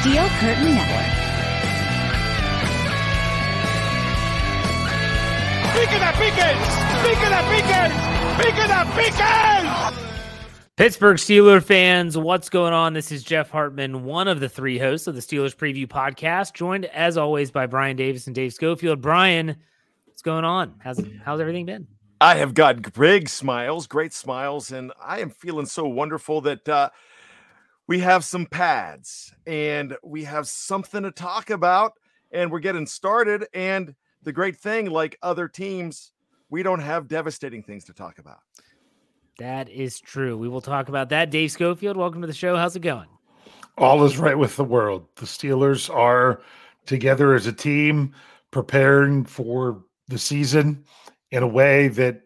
Steel Curtain Network. ¡Piquen a piquen! ¡Piquen a piquen! ¡Piquen a piquen! Pittsburgh Steelers fans, what's going on? This is Jeff Hartman, one of the three hosts of the Steelers Preview Podcast, joined as always by Bryan Davis and Dave Schofield. Bryan, what's going on? How's how's everything been? I have got big smiles, great smiles, and I am feeling so wonderful that uh, we have some pads and we have something to talk about, and we're getting started. And the great thing, like other teams, we don't have devastating things to talk about. That is true. We will talk about that. Dave Schofield, welcome to the show. How's it going? All is right with the world. The Steelers are together as a team, preparing for the season in a way that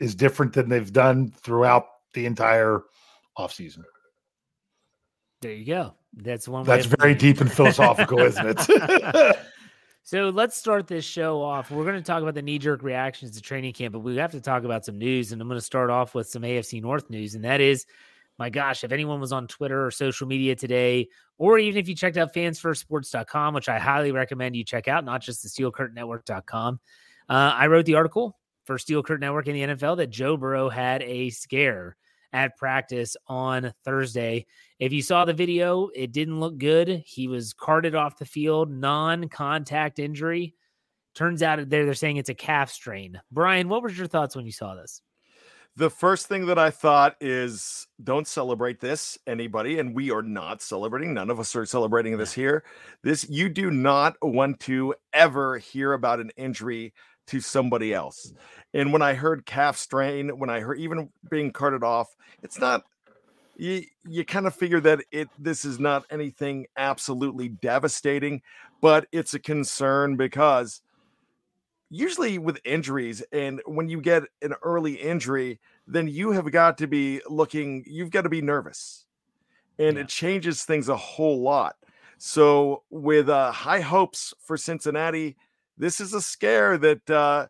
is different than they've done throughout the entire offseason. There you go. That's one. That's very deep and philosophical, isn't it? So let's start this show off. We're going to talk about the knee jerk reactions to training camp, but we have to talk about some news. And I'm going to start off with some AFC North news. And that is, my gosh, if anyone was on Twitter or social media today, or even if you checked out fansfirstsports.com, which I highly recommend you check out, not just the steelcurtainnetwork.com, uh, I wrote the article for Steel Curtain Network in the NFL that Joe Burrow had a scare at practice on Thursday. If you saw the video, it didn't look good. He was carted off the field, non contact injury. Turns out they're, they're saying it's a calf strain. Bryan, what was your thoughts when you saw this? The first thing that I thought is don't celebrate this, anybody. And we are not celebrating. None of us are celebrating this here. This, you do not want to ever hear about an injury to somebody else. And when I heard calf strain, when I heard even being carted off, it's not you you kind of figure that it this is not anything absolutely devastating, but it's a concern because usually with injuries and when you get an early injury, then you have got to be looking, you've got to be nervous. And it changes things a whole lot. So with uh, high hopes for Cincinnati, this is a scare that uh,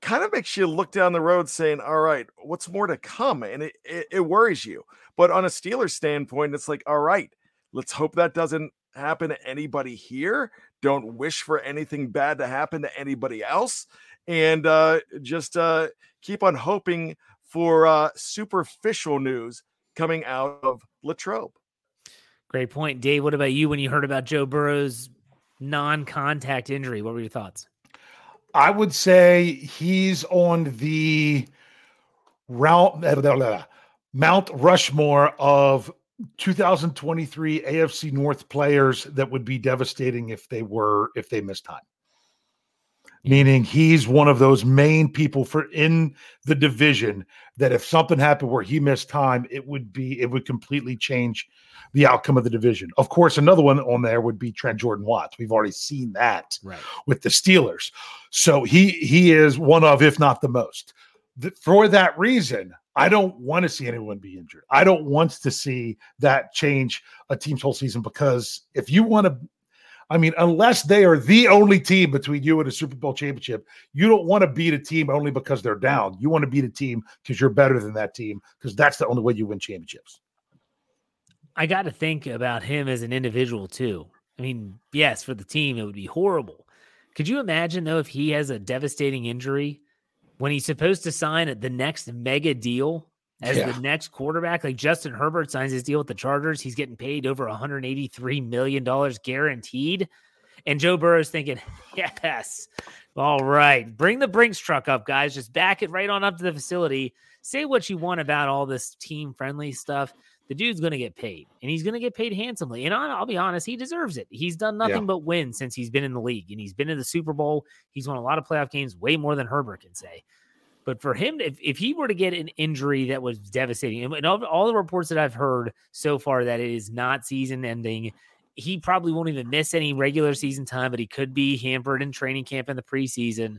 kind of makes you look down the road saying, all right, what's more to come? And it, it, it worries you. But on a Steelers standpoint, it's like, all right, let's hope that doesn't happen to anybody here. Don't wish for anything bad to happen to anybody else. And uh, just uh, keep on hoping for uh, superficial news coming out of Latrobe. Great point. Dave, what about you when you heard about Joe Burrow's non contact injury? What were your thoughts? I would say he's on the route Mount Rushmore of 2023 AFC North players that would be devastating if they were if they missed time. Meaning he's one of those main people for in the division that if something happened where he missed time, it would be it would completely change the outcome of the division. Of course, another one on there would be Trent Jordan Watts. We've already seen that right. with the Steelers. So he he is one of, if not the most. The, for that reason, I don't want to see anyone be injured. I don't want to see that change a team's whole season because if you want to I mean, unless they are the only team between you and a Super Bowl championship, you don't want to beat a team only because they're down. You want to beat a team because you're better than that team because that's the only way you win championships. I got to think about him as an individual too. I mean, yes, for the team, it would be horrible. Could you imagine though if he has a devastating injury when he's supposed to sign the next mega deal as yeah. the next quarterback? Like Justin Herbert signs his deal with the Chargers, he's getting paid over 183 million dollars guaranteed. And Joe Burrow's thinking, yes, all right, bring the Brinks truck up, guys. Just back it right on up to the facility. Say what you want about all this team friendly stuff the dude's going to get paid and he's going to get paid handsomely. And I'll, be honest, he deserves it. He's done nothing yeah. but win since he's been in the league and he's been in the Super Bowl. He's won a lot of playoff games, way more than Herbert can say. But for him, if, if he were to get an injury that was devastating, and all, all the reports that I've heard so far that it is not season ending, he probably won't even miss any regular season time, but he could be hampered in training camp in the preseason,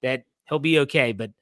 that he'll be okay. But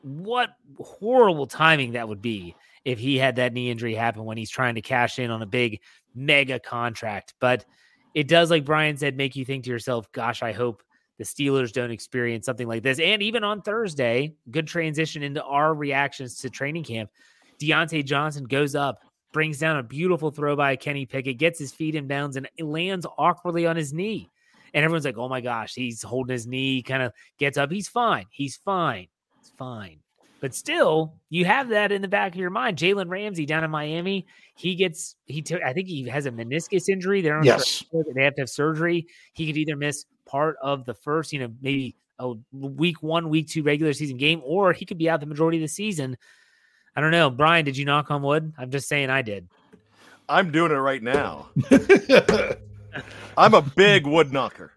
what horrible timing that would be if he had that knee injury happen when he's trying to cash in on a big mega contract. But it does, like Bryan said, make you think to yourself, gosh, I hope the Steelers don't experience something like this. And even on Thursday, good transition into our reactions to training camp. Diontae Johnson goes up, brings down a beautiful throw by Kenny Pickett, gets his feet in bounds, and lands awkwardly on his knee. And everyone's like, oh my gosh, he's holding his knee, kind of gets up. He's fine. He's fine. It's fine. But still, you have that in the back of your mind. Jalen Ramsey down in Miami, he gets he. T- I think he has a meniscus injury. They're yes. they have to have surgery. He could either miss part of the first, you know, maybe a week one, week two regular season game, or he could be out the majority of the season. I don't know, Brian. Did you knock on wood? I'm just saying I did. I'm doing it right now. I'm a big wood knocker.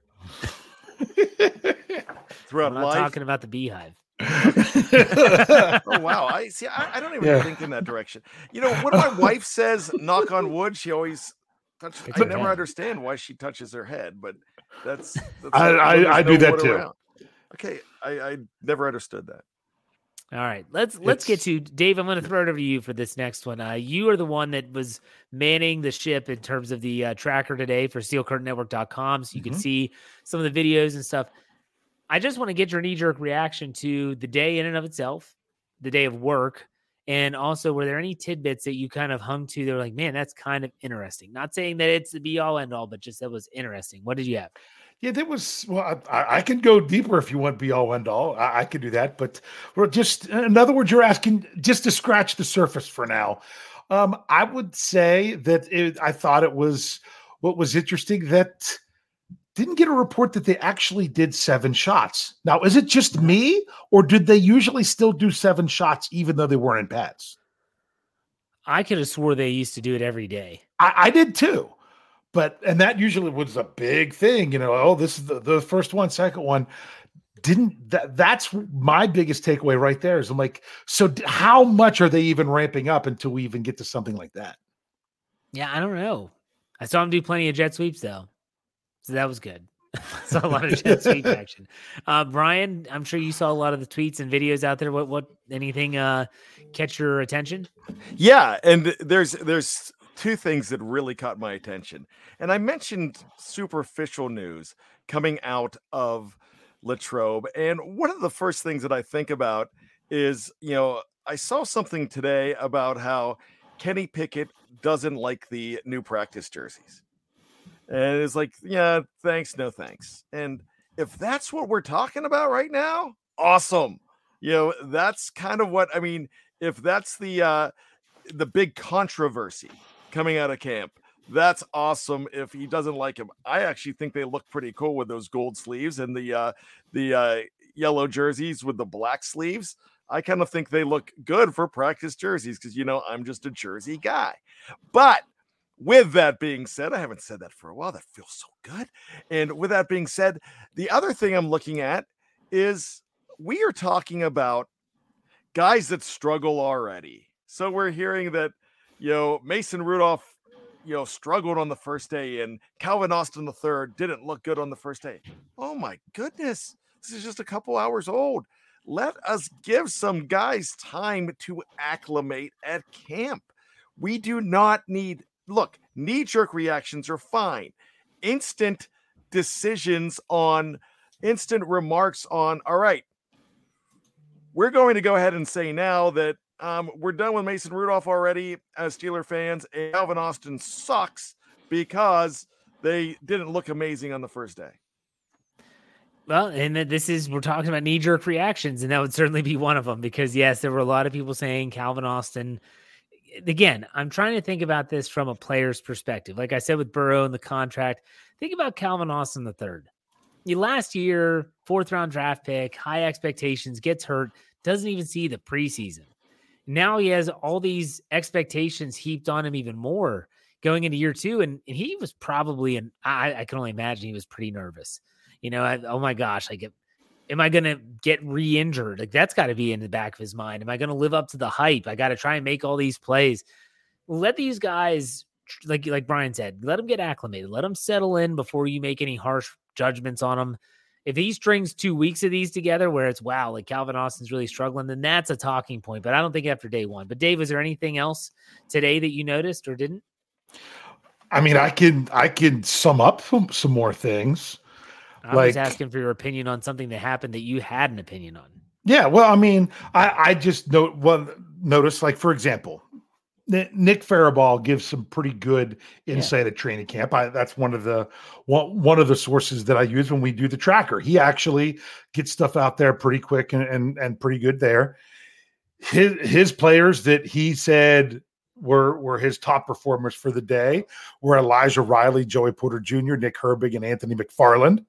Throughout I'm not life, talking about the beehive. oh wow! I see. I, I don't even yeah. think in that direction. You know, when my wife says "knock on wood," she always touches. I never head. understand why she touches her head, but that's. that's I I, I do that too. Around. Okay, I, I never understood that. All right, let's let's get to Dave. I'm going to throw it over to you for this next one. Uh, you are the one that was manning the ship in terms of the uh, tracker today for SteelCurtainNetwork.com, so you mm-hmm. can see some of the videos and stuff. I just want to get your knee jerk reaction to the day in and of itself, the day of work, and also were there any tidbits that you kind of hung to? They were like, man, that's kind of interesting. Not saying that it's the be all end all, but just that was interesting. What did you have? Yeah, there was. Well, I, I can go deeper if you want be all end all. I, I can do that, but we're just. In other words, you're asking just to scratch the surface for now. Um, I would say that it, I thought it was what was interesting that didn't get a report that they actually did seven shots. Now, is it just me, or did they usually still do seven shots even though they weren't in pads? I could have swore they used to do it every day. I, I did too. But and that usually was a big thing, you know. Oh, this is the, the first one, second one. Didn't that that's my biggest takeaway right there is I'm like, so how much are they even ramping up until we even get to something like that? Yeah, I don't know. I saw him do plenty of jet sweeps though. So that was good. saw a lot of jet sweep action. Uh, Bryan, I'm sure you saw a lot of the tweets and videos out there. What what anything uh, catch your attention? Yeah, and there's there's two things that really caught my attention. And I mentioned superficial news coming out of Latrobe. And one of the first things that I think about is, you know, I saw something today about how Kenny Pickett doesn't like the new practice jerseys. And it's like, yeah, thanks, no thanks. And if that's what we're talking about right now, awesome. You know, that's kind of what I mean. If that's the uh the big controversy coming out of camp, that's awesome. If he doesn't like him, I actually think they look pretty cool with those gold sleeves and the uh the uh yellow jerseys with the black sleeves. I kind of think they look good for practice jerseys because you know I'm just a jersey guy. But with that being said, I haven't said that for a while. That feels so good. And with that being said, the other thing I'm looking at is we are talking about guys that struggle already. So we're hearing that, you know, Mason Rudolph, you know, struggled on the first day and Calvin Austin the third didn't look good on the first day. Oh my goodness. This is just a couple hours old. Let us give some guys time to acclimate at camp. We do not need, look, knee jerk reactions are fine. Instant decisions on, instant remarks on, all right, we're going to go ahead and say now that um, we're done with Mason Rudolph already as Steeler fans, and Calvin Austin sucks because they didn't look amazing on the first day. Well, and this is we're talking about knee jerk reactions, and that would certainly be one of them because yes, there were a lot of people saying Calvin Austin. Again, I'm trying to think about this from a player's perspective. Like I said with Burrow and the contract, think about Calvin Austin the third. You last year, fourth round draft pick, high expectations, gets hurt, doesn't even see the preseason. Now he has all these expectations heaped on him even more going into year two, and, and he was probably, and I, I can only imagine he was pretty nervous you know, I, oh my gosh, I like, am I going to get re injured? Like, that's got to be in the back of his mind. Am I going to live up to the hype? I got to try and make all these plays. Let these guys, like, like Bryan said, let them get acclimated, let them settle in before you make any harsh judgments on them. If he strings two weeks of these together where it's wow, like Calvin Austin's really struggling, then that's a talking point. But I don't think after day one. But Dave, is there anything else today that you noticed or didn't? I mean, I can I can sum up some, some more things. I like, was asking for your opinion on something that happened that you had an opinion on. Yeah, well, I mean, I, I just note one notice, like for example, Nick Farabaugh gives some pretty good insight yeah. at training camp. I, that's one of the one, one of the sources that I use when we do the tracker. He actually gets stuff out there pretty quick and and, and pretty good there. His his players that he said were were his top performers for the day were Elijah Riley, Joey Porter Jr., Nick Herbig, and Anthony McFarland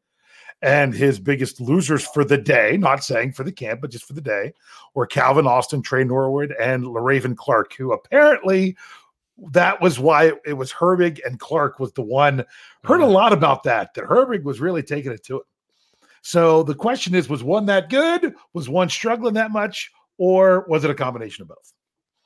and his biggest losers for the day, not saying for the camp, but just for the day, were Calvin Austin, Tre Norwood, and Le'Raven Clark, who apparently that was why it was Herbig and Clark was the one. Heard a mm-hmm. lot about that, that Herbig was really taking it to it. So the question is, was one that good? Was one struggling that much? Or was it a combination of both?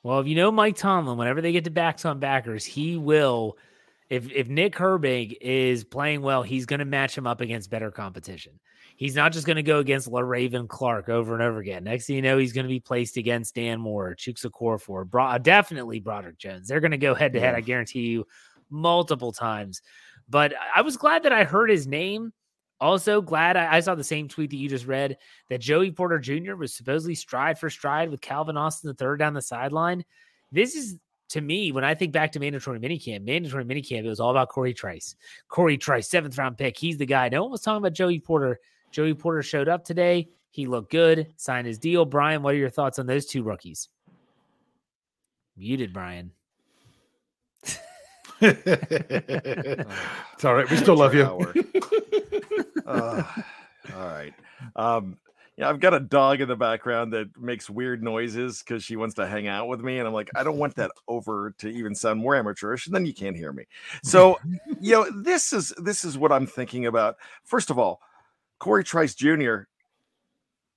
Well, if you know Mike Tomlin, whenever they get to backs on backers, he will – if if Nick Herbig is playing well, he's going to match him up against better competition. He's not just going to go against Le'Raven Clark over and over again. Next thing you know, he's going to be placed against Dan Moore, Chuks Okorafor, Bro- uh, definitely Broderick Jones. They're going to go head to head. I guarantee you, multiple times. But I was glad that I heard his name. Also, glad I, I, saw the same tweet that you just read that Joey Porter Jr. was supposedly stride for stride with Calvin Austin the third down the sideline. This is to me, when I think back to mandatory minicamp, mandatory minicamp, it was all about Cory Trice. Cory Trice, seventh round pick. He's the guy. No one was talking about Joey Porter. Joey Porter showed up today. He looked good, signed his deal. Bryan, what are your thoughts on those two rookies? Muted, Bryan. it's all right. We still love you. uh, all right. Um, yeah, I've got a dog in the background that makes weird noises because she wants to hang out with me. And I'm like, I don't want that over to even sound more amateurish, and then you can't hear me. So, you know, this is this is what I'm thinking about. First of all, Cory Trice Jr.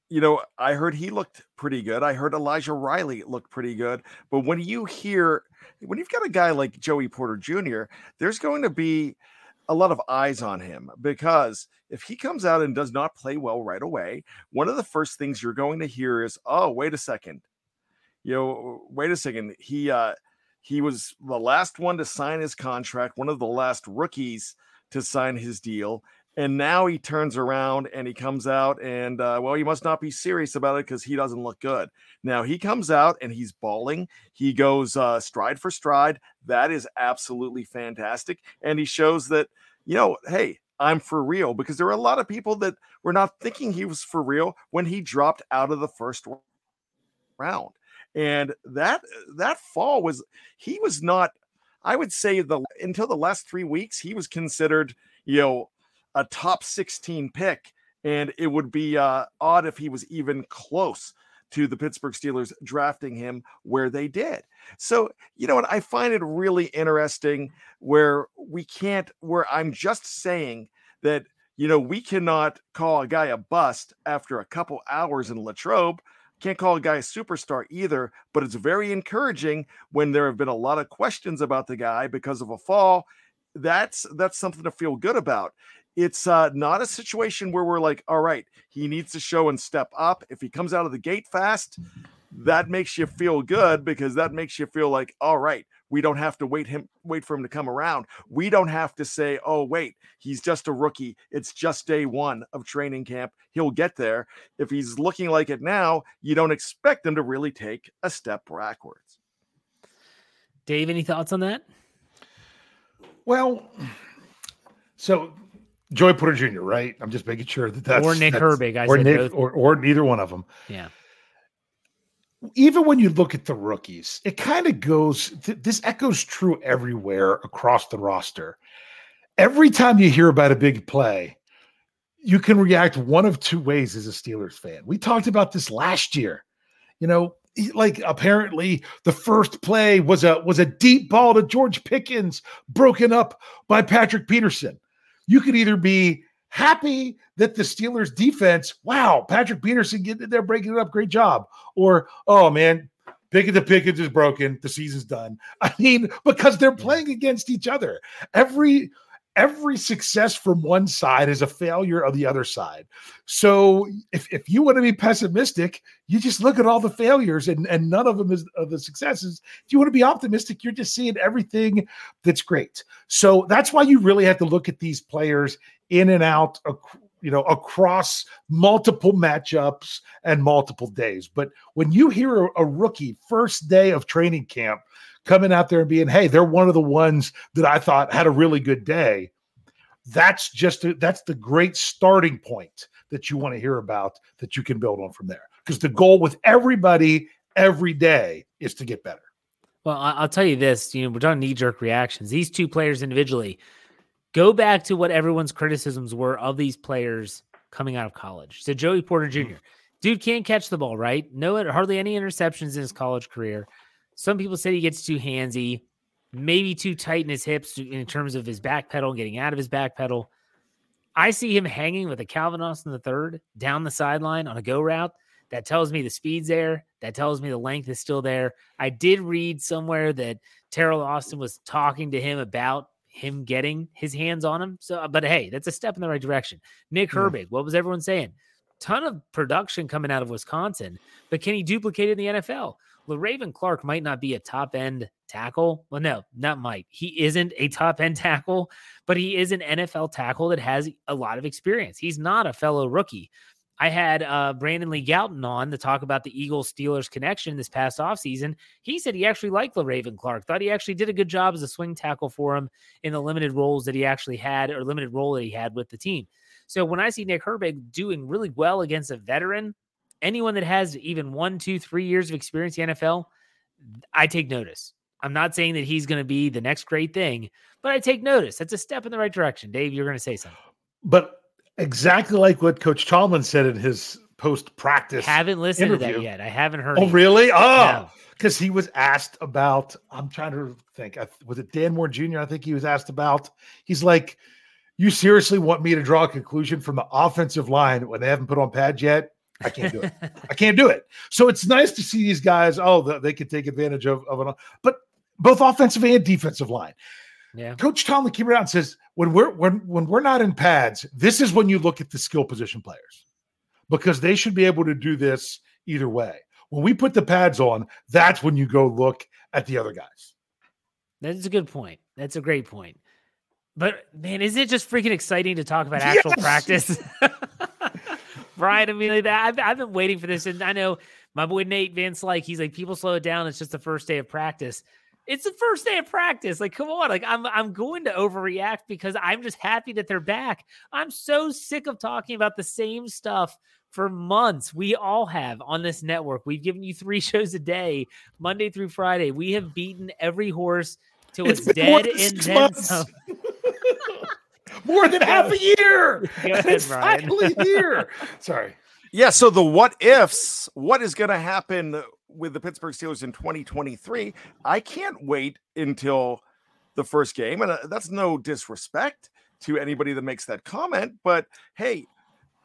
You know, I heard he looked pretty good. I heard Elijah Riley looked pretty good. But when you hear when you've got a guy like Joey Porter Jr., there's going to be a lot of eyes on him because if he comes out and does not play well right away, one of the first things you're going to hear is, "Oh, wait a second, you know, wait a second. He uh, he was the last one to sign his contract, one of the last rookies to sign his deal, and now he turns around and he comes out and uh, well, he must not be serious about it because he doesn't look good. Now he comes out and he's bawling. He goes uh, stride for stride. That is absolutely fantastic, and he shows that you know, hey, I'm for real because there are a lot of people that were not thinking he was for real when he dropped out of the first round. And that that fall was he was not I would say the until the last 3 weeks he was considered, you know, a top 16 pick, and it would be uh, odd if he was even close to the Pittsburgh Steelers drafting him where they did. So, you know what? I find it really interesting where we can't, where I'm just saying that You know, we cannot call a guy a bust after a couple hours in Latrobe. Can't call a guy a superstar either, but it's very encouraging when there have been a lot of questions about the guy because of a fall. That's that's something to feel good about. It's uh, not a situation where we're like, all right, he needs to show and step up. If he comes out of the gate fast, that makes you feel good because that makes you feel like, all right, we don't have to wait him wait for him to come around. We don't have to say, oh wait, he's just a rookie. It's just day one of training camp. He'll get there. If he's looking like it now, you don't expect him to really take a step backwards. Dave, any thoughts on that? Well, so Joey Porter Jr., right? I'm just making sure that that's or Nick that's, Herbig. I or said Nick, or or neither one of them. Yeah. Even when you look at the rookies, it kind of goes. Th- this echoes true everywhere across the roster. Every time you hear about a big play, you can react one of two ways as a Steelers fan. We talked about this last year. You know, like apparently the first play was a was a deep ball to George Pickens, broken up by Patrick Peterson you could either be happy that the Steelers defense, wow, Patrick Peterson getting there, breaking it up, great job. Or, oh man, Pickett the Pickens is broken. The season's done. I mean, because they're playing against each other. Every every success from one side is a failure of the other side. So if, if you want to be pessimistic, you just look at all the failures and, and none of them is of the successes. If you want to be optimistic, you're just seeing everything that's great. So that's why you really have to look at these players in and out you know across multiple matchups and multiple days but when you hear a, a, rookie first day of training camp coming out there and being, hey, they're one of the ones that I thought had a really good day. That's just a, that's the great starting point that you want to hear about that you can build on from there. Because the goal with everybody every day is to get better. Well, I'll tell you this, you know, we're talking knee jerk reactions. These two players individually go back to what everyone's criticisms were of these players coming out of college. So Joey Porter Jr. Mm-hmm. Dude can't catch the ball, right? No, hardly any interceptions in his college career. Some people said he gets too handsy, maybe too tight in his hips in terms of his back pedal, getting out of his back pedal. I see him hanging with a Calvin Austin the third down the sideline on a go route. That tells me the speed's there. That tells me the length is still there. I did read somewhere that Teryl Austin was talking to him about him getting his hands on him. So, but hey, that's a step in the right direction. Nick hmm. Herbig, what was everyone saying? Ton of production coming out of Wisconsin, but can he duplicate it in the NFL? Le'Raven Clark might not be a top end tackle. Well, no, not might. He isn't a top end tackle, but he is an NFL tackle that has a lot of experience. He's not a fellow rookie. I had uh, Brandon Lee Gowton on to talk about the Eagles Steelers connection this past offseason. He said he actually liked Le'Raven Clark, thought he actually did a good job as a swing tackle for him in the limited roles that he actually had or limited role that he had with the team. So when I see Nick Herbig doing really well against a veteran, anyone that has even one, two, three years of experience in the NFL, I take notice. I'm not saying that he's going to be the next great thing, but I take notice. That's a step in the right direction. Dave, you're going to say something. But exactly like what Coach Tomlin said in his post practice. Haven't listened interview. to that yet. I haven't heard. Oh, really? Oh, because no. Ah, he was asked about. I'm trying to think. Was it Dan Moore Jr.? I think he was asked about. He's like, "You seriously want me to draw a conclusion from the offensive line when they haven't put on pads yet?" I can't do it. I can't do it. So it's nice to see these guys. Oh, they can take advantage of of it, but both offensive and defensive line. Yeah. Coach Tomlin came around and says, when we're when when we're not in pads, this is when you look at the skill position players because they should be able to do this either way. When we put the pads on, that's when you go look at the other guys. That's a good point. That's a great point. But man, is it just freaking exciting to talk about actual yes! practice? Bryan, I mean, like that. I've, I've been waiting for this, and I know my boy Nate Vance, like he's like, people slow it down. It's just the first day of practice. It's the first day of practice. Like, come on. Like, I'm I'm going to overreact because I'm just happy that they're back. I'm so sick of talking about the same stuff for months. We all have on this network. We've given you three shows a day, Monday through Friday. We have beaten every horse till it's, it's dead and then some. More than half a year. Ahead, it's finally here. Sorry. Yeah. So the what ifs, what is going to happen with the Pittsburgh Steelers in 2023? I can't wait until the first game. And uh, that's no disrespect to anybody that makes that comment, but hey,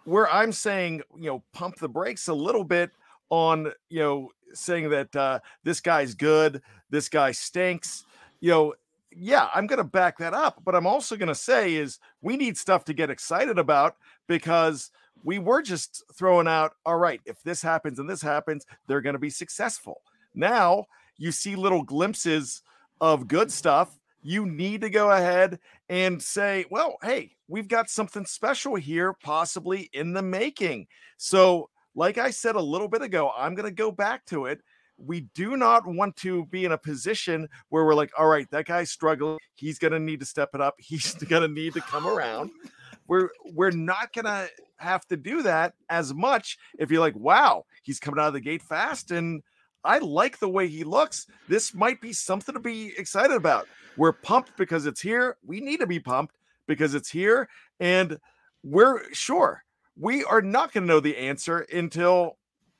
where I'm saying, you know, pump the brakes a little bit on, you know, saying that uh, this guy's good, this guy stinks, you know, yeah, I'm going to back that up. But I'm also going to say is we need stuff to get excited about because we were just throwing out, all right, if this happens and this happens, they're going to be successful. Now you see little glimpses of good stuff. You need to go ahead and say, well, hey, we've got something special here, possibly in the making. So, like I said a little bit ago, I'm going to go back to it we do not want to be in a position where we're like, all right, that guy's struggling. He's going to need to step it up. He's going to need to come around. We're we're not going to have to do that as much if you're like, wow, he's coming out of the gate fast and I like the way he looks. This might be something to be excited about. We're pumped because it's here. We need to be pumped because it's here and we're sure we are not going to know the answer until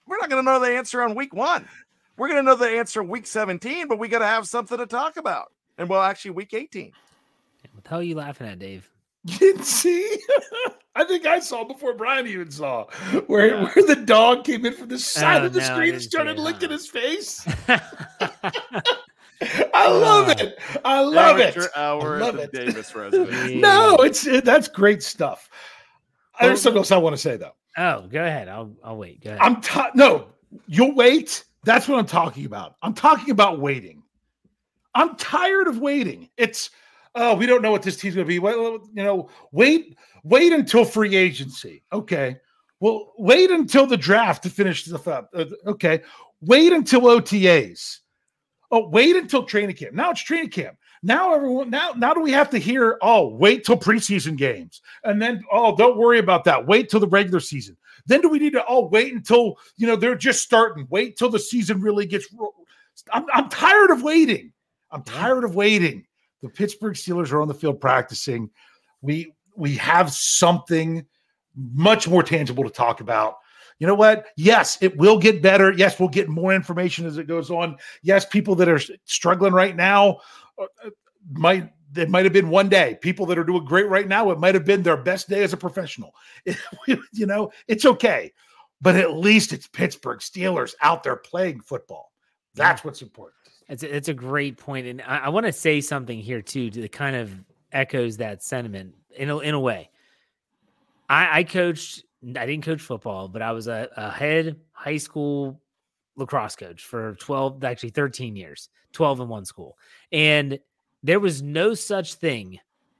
we're not going to know the answer on week 1. We're going to know the answer week 17, but we got to have something to talk about. And well, actually, week 18. What the hell are you laughing at, Dave? You see? I think I saw before Bryan even saw where, yeah. where the dog came in from the side oh, of the no, screen and started licking his face. I love uh, it. I love it. Hour I love it. Davis resident. no, it's it, that's great stuff. There's something else I want to say though. Oh, go ahead. I'll I'll wait. Go ahead. I'm t- no, you'll wait. That's what I'm talking about. I'm talking about waiting. I'm tired of waiting. It's oh, we don't know what this team's going to be. Well, you know, wait, wait until free agency. Okay. Well, wait until the draft to finish stuff up. Uh, okay. Wait until OTAs. Oh, wait until training camp. Now it's training camp. Now everyone now now do we have to hear oh wait till preseason games and then oh don't worry about that wait till the regular season then do we need to oh wait until you know they're just starting wait till the season really gets I'm, I'm tired of waiting I'm tired of waiting the Pittsburgh Steelers are on the field practicing we we have something much more tangible to talk about you know what? Yes, it will get better. Yes, we'll get more information as it goes on. Yes, people that are struggling right now uh, uh, might it might have been one day. People that are doing great right now, it might have been their best day as a professional. you know, it's okay. But at least it's Pittsburgh Steelers out there playing football. That's what's important. It's a, it's a great point, and I, I want to say something here too that kind of echoes that sentiment in a, in a way. I, I coached. I didn't coach football, but I was a, a head high school lacrosse coach for 12 actually 13 years 12 in one school and there was no such thing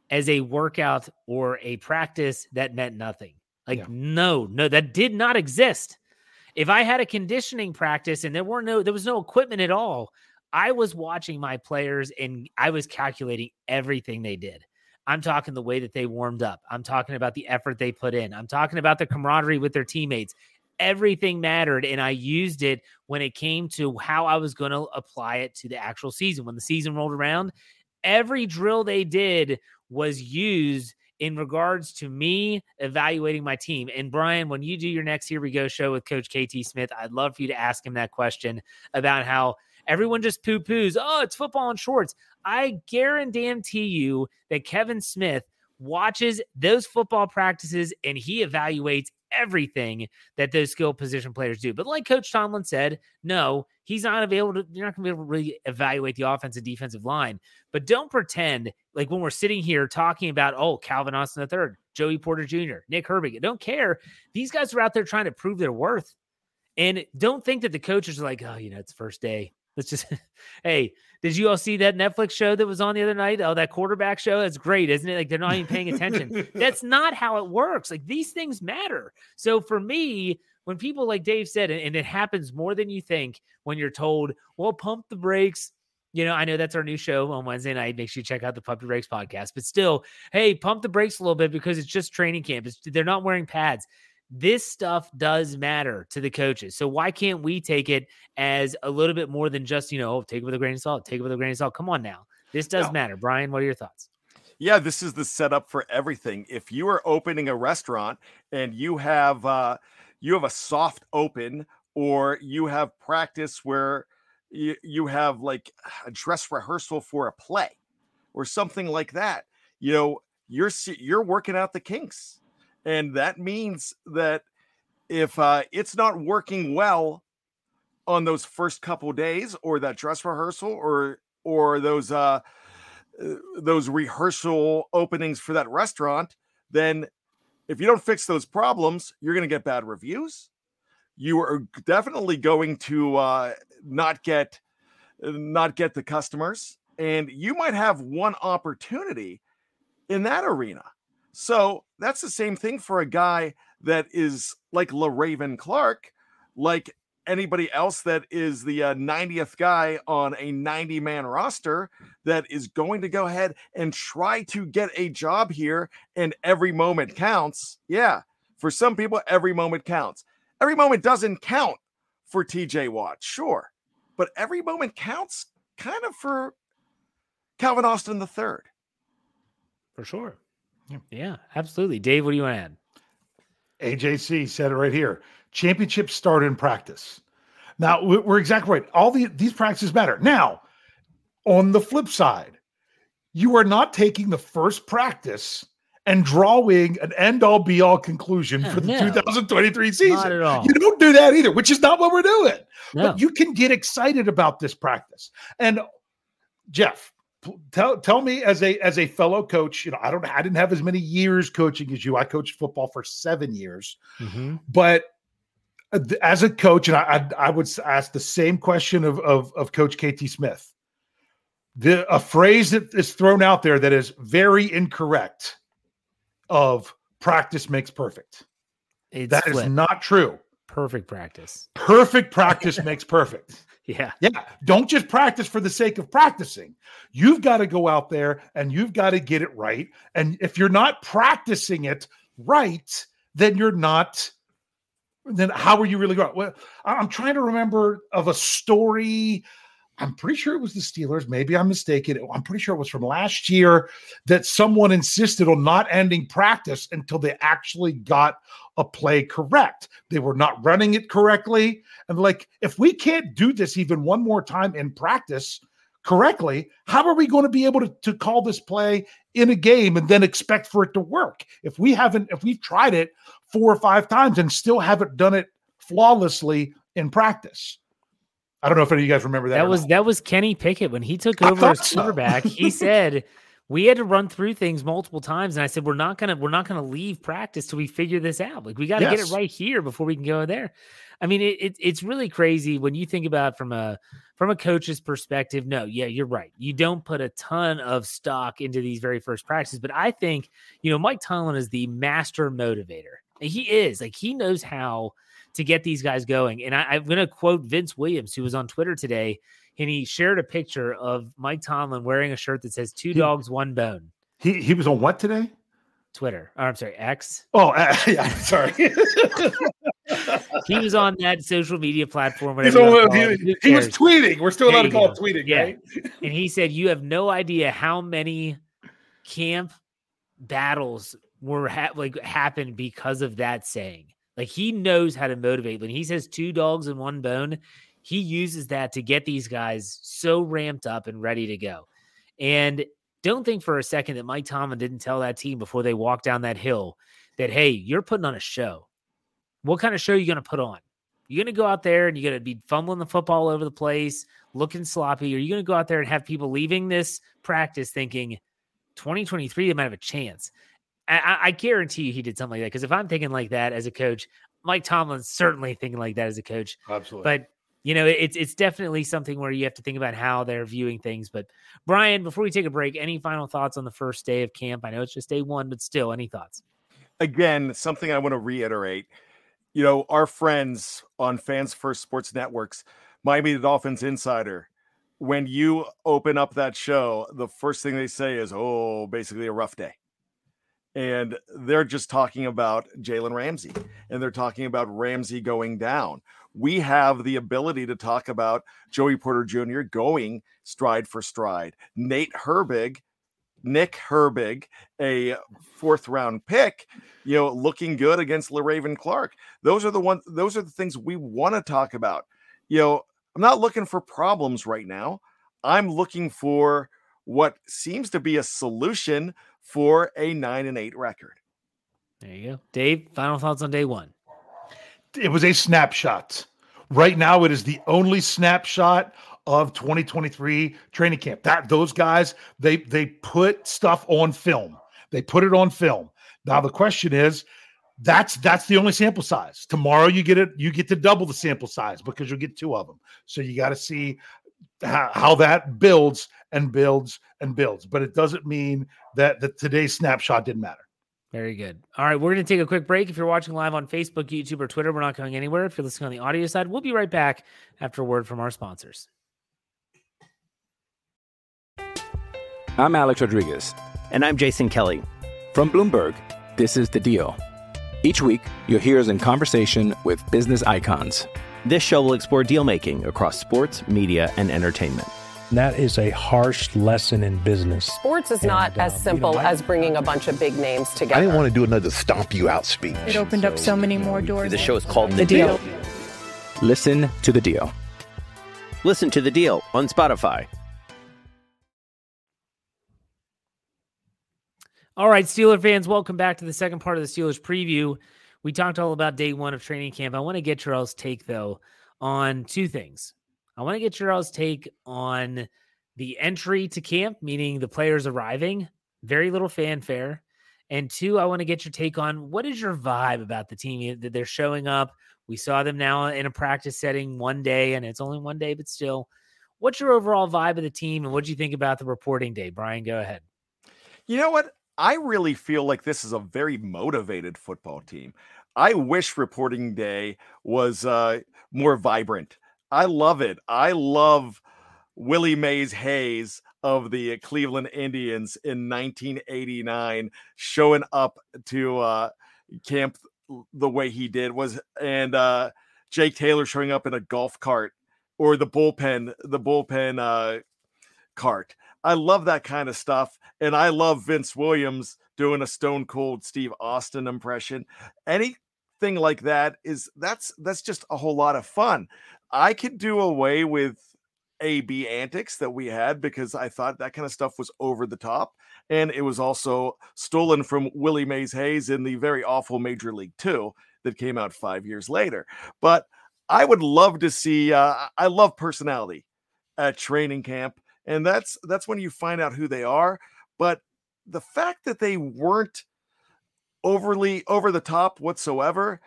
as a workout or a practice that meant nothing like yeah. no no that did not exist if i had a conditioning practice and there were no there was no equipment at all i was watching my players and i was calculating everything they did I'm talking the way that they warmed up. I'm talking about the effort they put in. I'm talking about the camaraderie with their teammates everything mattered and I used it when it came to how I was going to apply it to the actual season. When the season rolled around, every drill they did was used in regards to me evaluating my team. And Bryan, when you do your next Here We Go show with Coach KT Smith, I'd love for you to ask him that question about how everyone just poo poos, oh, it's football in shorts. I guarantee you that Kevin Smith watches those football practices and he evaluates everything that those skill position players do. But like Coach Tomlin said, no, he's not able to, you're not going to be able to really evaluate the offensive defensive line. But don't pretend like when we're sitting here talking about, oh, Calvin Austin III, Joey Porter Jr., Nick Herbig, don't care. These guys are out there trying to prove their worth. And don't think that the coaches are like, oh, you know, it's first day. Let's just, hey, did you all see that Netflix show that was on the other night? Oh, that quarterback show? That's great, isn't it? Like they're not even paying attention. That's not how it works. Like these things matter. So for me, when people like Dave said, and it happens more than you think when you're told, well, pump the brakes. You know, I know that's our new show on Wednesday night. Make sure you check out the Pump the Brakes podcast. But still, hey, pump the brakes a little bit because it's just training camp. It's, they're not wearing pads this stuff does matter to the coaches. So why can't we take it as a little bit more than just, you know, take it with a grain of salt, take it with a grain of salt. Come on now. This does no. matter. Bryan, what are your thoughts? Yeah, this is the setup for everything. If you are opening a restaurant and you have uh you have a soft open or you have practice where you, you have like a dress rehearsal for a play or something like that, you know, you're you're working out the kinks, and that means that if uh, it's not working well on those first couple days, or that dress rehearsal, or or those uh, those rehearsal openings for that restaurant, then if you don't fix those problems, you're going to get bad reviews. You are definitely going to uh, not get not get the customers, and you might have one opportunity in that arena. So that's the same thing for a guy that is like Le'Raven Clark, like anybody else that is the uh, 90th guy on a 90 man roster that is going to go ahead and try to get a job here and every moment counts. Yeah, for some people, every moment counts. Every moment doesn't count for TJ Watt, sure, but every moment counts kind of for Calvin Austin third. For sure. Yeah. yeah, absolutely. Dave, what do you want to add? AJC said it right here. Championships start in practice. Now we're exactly right. All the these practices matter. Now, on the flip side, you are not taking the first practice and drawing an end all be all conclusion for the no, 2023 season. Not at all. You don't do that either, which is not what we're doing. No. But you can get excited about this practice. And Jeff, tell tell me as a as a fellow coach, you know, I don't I didn't have as many years coaching as you. I coached football for 7 years. Mm-hmm. But uh, as a coach, and I, I, I would ask the same question of, of, of Coach KT Smith. The a phrase that is thrown out there that is very incorrect of practice makes perfect. It's that is not true. Perfect practice. Perfect practice makes perfect. Yeah. Yeah. Don't just practice for the sake of practicing. You've got to go out there and you've got to get it right. And if you're not practicing it right, then you're not then how are you really going? Well, I'm trying to remember of a story. I'm pretty sure it was the Steelers. Maybe I'm mistaken. I'm pretty sure it was from last year that someone insisted on not ending practice until they actually got a play correct. They were not running it correctly. And like, if we can't do this even one more time in practice correctly, how are we going to be able to, to call this play in a game and then expect for it to work? If we haven't, if we've tried it four or five times and still haven't done it flawlessly in practice. I don't know if any of you guys remember that. That was not. that was Kenny Pickett when he took over as quarterback. So. he said we had to run through things multiple times, and I said we're not gonna we're not gonna leave practice till we figure this out. Like we got to yes. get it right here before we can go there. I mean, it, it, it's really crazy when you think about from a from a coach's perspective. No, yeah, you're right. You don't put a ton of stock into these very first practices, but I think you know Mike Tomlin is the master motivator. He is like he knows how to get these guys going. And I, am going to quote Vince Williams, who was on Twitter today, and he shared a picture of Mike Tomlin wearing a shirt that says two dogs, one bone. He he was on what today? Twitter. Or, I'm sorry, X. Oh, uh, yeah, sorry. he was on that social media platform. On, he, he, was tweeting. We're still allowed to call it tweeting, yeah. right? and he said, "You have no idea how many camp battles were ha- like happened because of that saying. Like he knows how to motivate. When he says two dogs and one bone, he uses that to get these guys so ramped up and ready to go. And don't think for a second that Mike Tomlin didn't tell that team before they walked down that hill that, hey, you're putting on a show. What kind of show are you going to put on? You're going to go out there and you're going to be fumbling the football over the place, looking sloppy. Are you going to go out there and have people leaving this practice thinking 2023, they might have a chance? I, I guarantee you he did something like that. Because if I'm thinking like that as a coach, Mike Tomlin's certainly thinking like that as a coach. Absolutely. But you know, it's it's definitely something where you have to think about how they're viewing things. But Bryan, before we take a break, any final thoughts on the first day of camp? I know it's just day one, but still, any thoughts? Again, something I want to reiterate. You know, our friends on Fans First Sports Networks, Miami Dolphins Insider. When you open up that show, the first thing they say is, "Oh, basically a rough day." And they're just talking about Jalen Ramsey and they're talking about Ramsey going down. We have the ability to talk about Joey Porter Jr. going stride for stride. Nate Herbig, Nick Herbig, a fourth round pick, you know, looking good against Le'Raven Clark. Those are the ones, those are the things we want to talk about. You know, I'm not looking for problems right now. I'm looking for what seems to be a solution for a nine and eight record. There you go. Dave, final thoughts on day one. It was a snapshot. Right now, it is the only snapshot of 2023 training camp. That those guys, they they put stuff on film. They put it on film. Now the question is, that's that's the only sample size. Tomorrow you get it, you get to double the sample size because you'll get two of them. So you got to see how, how that builds and builds and builds. But it doesn't mean that that today's snapshot didn't matter. Very good. All right, we're going to take a quick break. If you're watching live on Facebook, YouTube, or Twitter, we're not going anywhere. If you're listening on the audio side, we'll be right back after a word from our sponsors. I'm Alex Rodriguez. And I'm Jason Kelly. From Bloomberg, this is The Deal. Each week, you'll hear us in conversation with business icons. This show will explore deal making across sports, media, and entertainment. That is a harsh lesson in business. Sports is not And, as um, simple you know, I- as bringing a bunch of big names together. I didn't want to do another stomp you out speech. It opened up so many more doors. The show is called The Deal. Listen to the deal. Listen to the deal on Spotify. All right, Steeler fans, welcome back to the second part of the Steelers preview. We talked all about day one of training camp. I want to get your all's take, though, on two things. I want to get your all's take on the entry to camp, meaning the players arriving, very little fanfare. And two, I want to get your take on what is your vibe about the team that they're showing up. We saw them now in a practice setting one day, and it's only one day, but still. What's your overall vibe of the team, and what do you think about the reporting day? Bryan, go ahead. You know what? I really feel like this is a very motivated football team. I wish reporting day was uh, more vibrant. I love it. I love Willie Mays Hayes of the Cleveland Indians in 1989 showing up to uh, camp the way he did was and uh, Jake Taylor showing up in a golf cart or the bullpen the bullpen uh, cart. I love that kind of stuff. And I love Vince Williams doing a stone cold Steve Austin impression. Anything like that is that's that's just a whole lot of fun. I could do away with AB antics that we had because I thought that kind of stuff was over the top. And it was also stolen from Willie Mays Hayes in the very awful Major League Two that came out five years later. But I would love to see, uh, I love personality at training camp and that's that's when you find out who they are but the fact that they weren't overly over the top whatsoever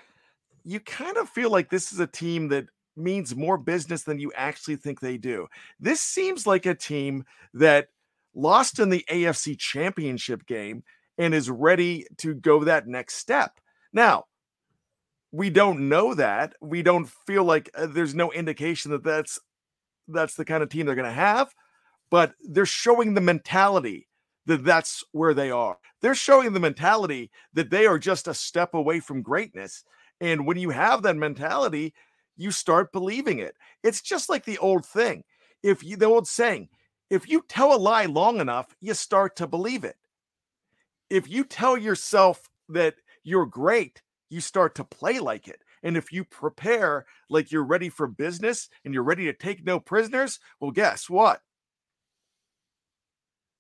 you kind of feel like this is a team that means more business than you actually think they do. This seems like a team that lost in the AFC championship game and is ready to go that next step. Now we don't know that. We don't feel like uh, there's no indication that that's that's the kind of team they're going to have but they're showing the mentality that that's where they are. They're showing the mentality that they are just a step away from greatness. And when you have that mentality, you start believing it. It's just like the old thing. If you, the old saying, if you tell a lie long enough, you start to believe it. If you tell yourself that you're great, you start to play like it. And if you prepare like you're ready for business and you're ready to take no prisoners, well, guess what?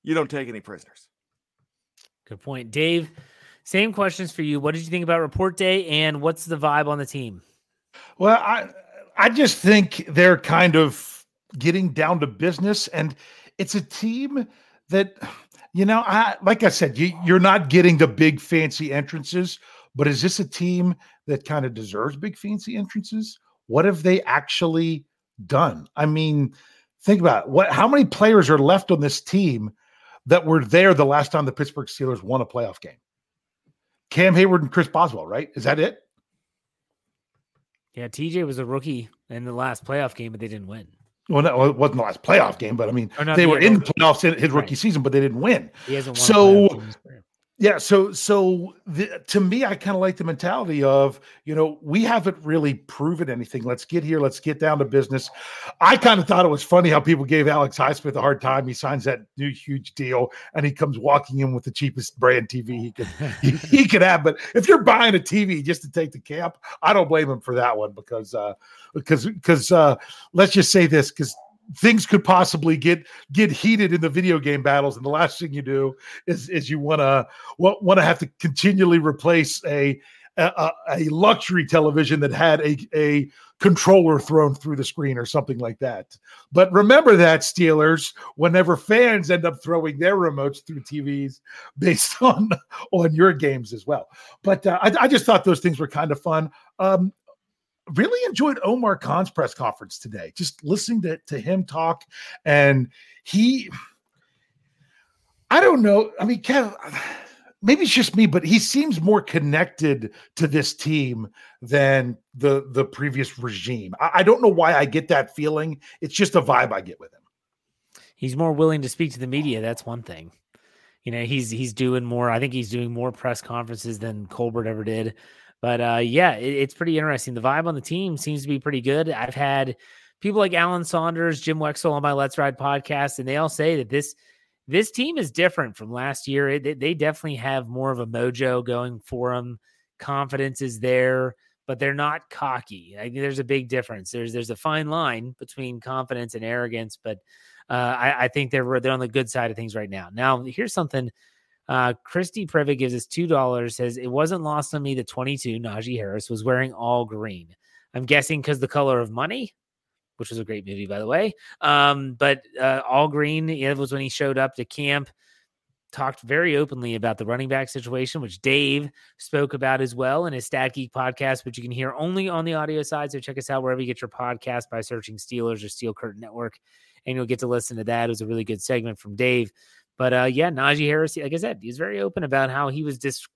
You don't take any prisoners. Good point. Dave, same questions for you. What did you think about report day and what's the vibe on the team? Well, I I just think they're kind of getting down to business and it's a team that you know, I like I said, you, you're not getting the big fancy entrances, but is this a team that kind of deserves big fancy entrances? What have they actually done? I mean, think about it. what how many players are left on this team that were there the last time the Pittsburgh Steelers won a playoff game. Cam Hayward and Chris Boswell, right? Is that it? Yeah, TJ was a rookie in the last playoff game, but they didn't win. Well, no, it wasn't the last playoff game, but I mean, not they the- were in the playoffs in his rookie right. season, but they didn't win. He hasn't won. a So, playoff game in his career. Yeah, so so the, to me, I kind of like the mentality of you know we haven't really proven anything. Let's get here. Let's get down to business. I kind of thought it was funny how people gave Alex Highsmith a hard time. He signs that new huge deal, and he comes walking in with the cheapest brand TV he could he, he could have. But if you're buying a TV just to take the camp, I don't blame him for that one because uh, because because uh, let's just say this because things could possibly get get heated in the video game battles and the last thing you do is is you want to want to have to continually replace a, a a luxury television that had a a controller thrown through the screen or something like that. But remember that Steelers, whenever fans end up throwing their remotes through TVs based on on your games as well. But uh, I, I, just thought those things were kind of fun. Um, really enjoyed Omar Khan's press conference today. Just listening to, to him talk, and he, I don't know. I mean, Kev, maybe it's just me, but he seems more connected to this team than the the previous regime. I, I don't know why I get that feeling. It's just a vibe I get with him. He's more willing to speak to the media. That's one thing. You know, he's he's doing more. I think he's doing more press conferences than Colbert ever did. But uh, yeah, it, it's pretty interesting. The vibe on the team seems to be pretty good. I've had people like Alan Saunders, Jim Wexell on my Let's Ride podcast, and they all say that this this team is different from last year. It, they definitely have more of a mojo going for them. Confidence is there, but they're not cocky. I, there's a big difference. There's there's a fine line between confidence and arrogance, but uh, I, I, think they're they're on the good side of things right now. Now, here's something. Uh, Christy Privet gives us two dollars. Says it wasn't lost on me that 22 Najee Harris was wearing all green. I'm guessing because the color of money which was a great movie, by the way. Um, but uh, All Green, it was when he showed up to camp, talked very openly about the running back situation, which Dave spoke about as well in his Stat Geek podcast, which you can hear only on the audio side. So check us out wherever you get your podcast by searching Steelers or Steel Curtain Network, and you'll get to listen to that. It was a really good segment from Dave. But uh, yeah, Najee Harris, like I said, he's very open about how he was just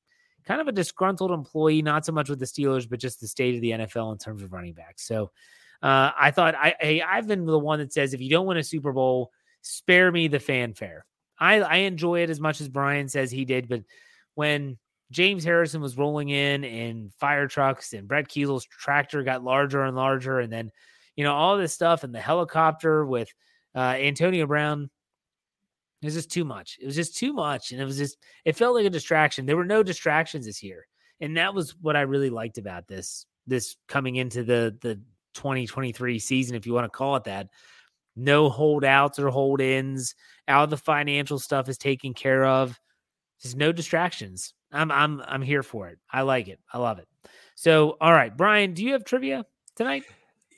kind of a disgruntled employee, not so much with the Steelers, but just the state of the NFL in terms of running backs. So uh, I thought I, hey, I've been the one that says if you don't win a Super Bowl, spare me the fanfare. I, I enjoy it as much as Bryan says he did, but when James Harrison was rolling in in fire trucks and Brett Keisel's tractor got larger and larger, and then you know all this stuff and the helicopter with uh, Antonio Brown. It was just too much. It was just too much, and it was just it felt like a distraction. There were no distractions this year, and that was what I really liked about this this coming into the the 2023 season, if you want to call it that. No holdouts or hold ins. All the financial stuff is taken care of. There's no distractions. I'm I'm I'm here for it. I like it. I love it. So, all right, Bryan, do you have trivia tonight?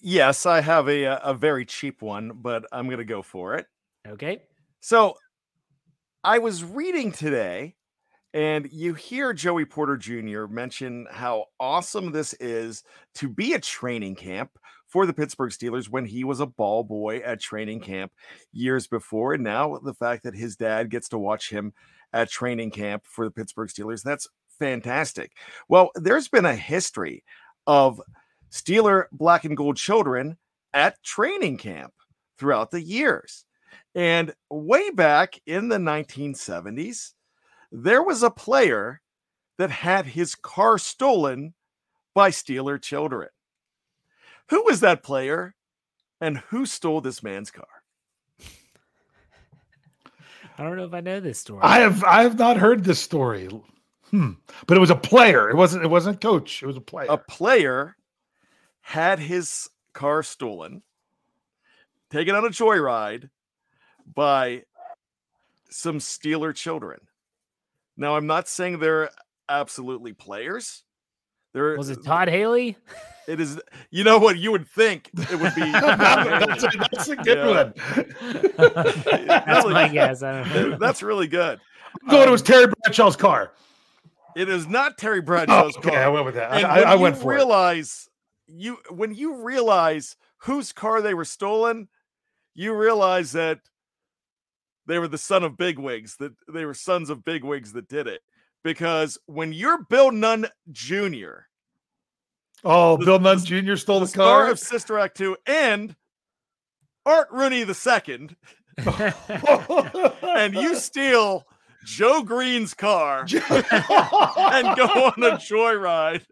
Yes, I have a a very cheap one, but I'm going to go for it. Okay. So, I was reading today and you hear Joey Porter Jr. mention how awesome this is to be a training camp for the Pittsburgh Steelers when he was a ball boy at training camp years before. And now the fact that his dad gets to watch him at training camp for the Pittsburgh Steelers, that's fantastic. Well, there's been a history of Steeler black and gold children at training camp throughout the years. And way back in the 1970s, there was a player that had his car stolen by Steeler children. Who was that player and who stole this man's car? I don't know if I know this story. I have I have not heard this story. Hmm. But it was a player. It wasn't it wasn't coach. It was a player. A player had his car stolen, taken on a joyride by some Steeler children. Now, I'm not saying they're absolutely players. There was it Todd Haley. It is. You know what? You would think it would be. that's, a, that's, a, good one. that's my guess. That's really good. I'm going. Um, it was Terry Bradshaw's car. It is not Terry Bradshaw's oh, okay, car. I went with that. And I, I went for realize it. you when you realize whose car they were stolen, you realize that they were the son of bigwigs that they were sons of bigwigs that did it because when you're bill nunn jr oh the, bill nunn jr stole the, the car? of sister act 2 and art rooney the second and you steal joe greene's car and go on a joyride.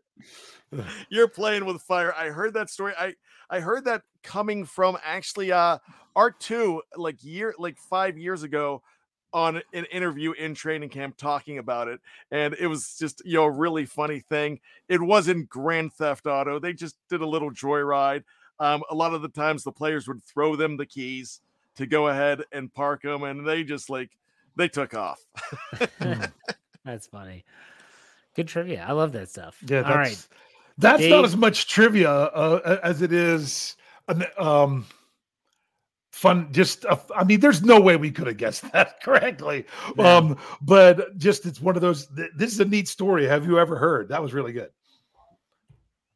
You're playing with fire. I heard that story. I i heard that coming from actually uh Art two, like year, like five years ago, on an interview in training camp talking about it, and it was just you know a really funny thing. It wasn't Grand Theft Auto; they just did a little joyride. Um, a lot of the times the players would throw them the keys to go ahead and park them, and they just like they took off. that's funny. Good trivia. I love that stuff. Yeah, All right. That's Dave- not as much trivia uh, as it is um, fun. Just, uh, I mean, there's no way we could have guessed that correctly. Yeah. Um, but just it's one of those. Th- this is a neat story. Have you ever heard? That was really good.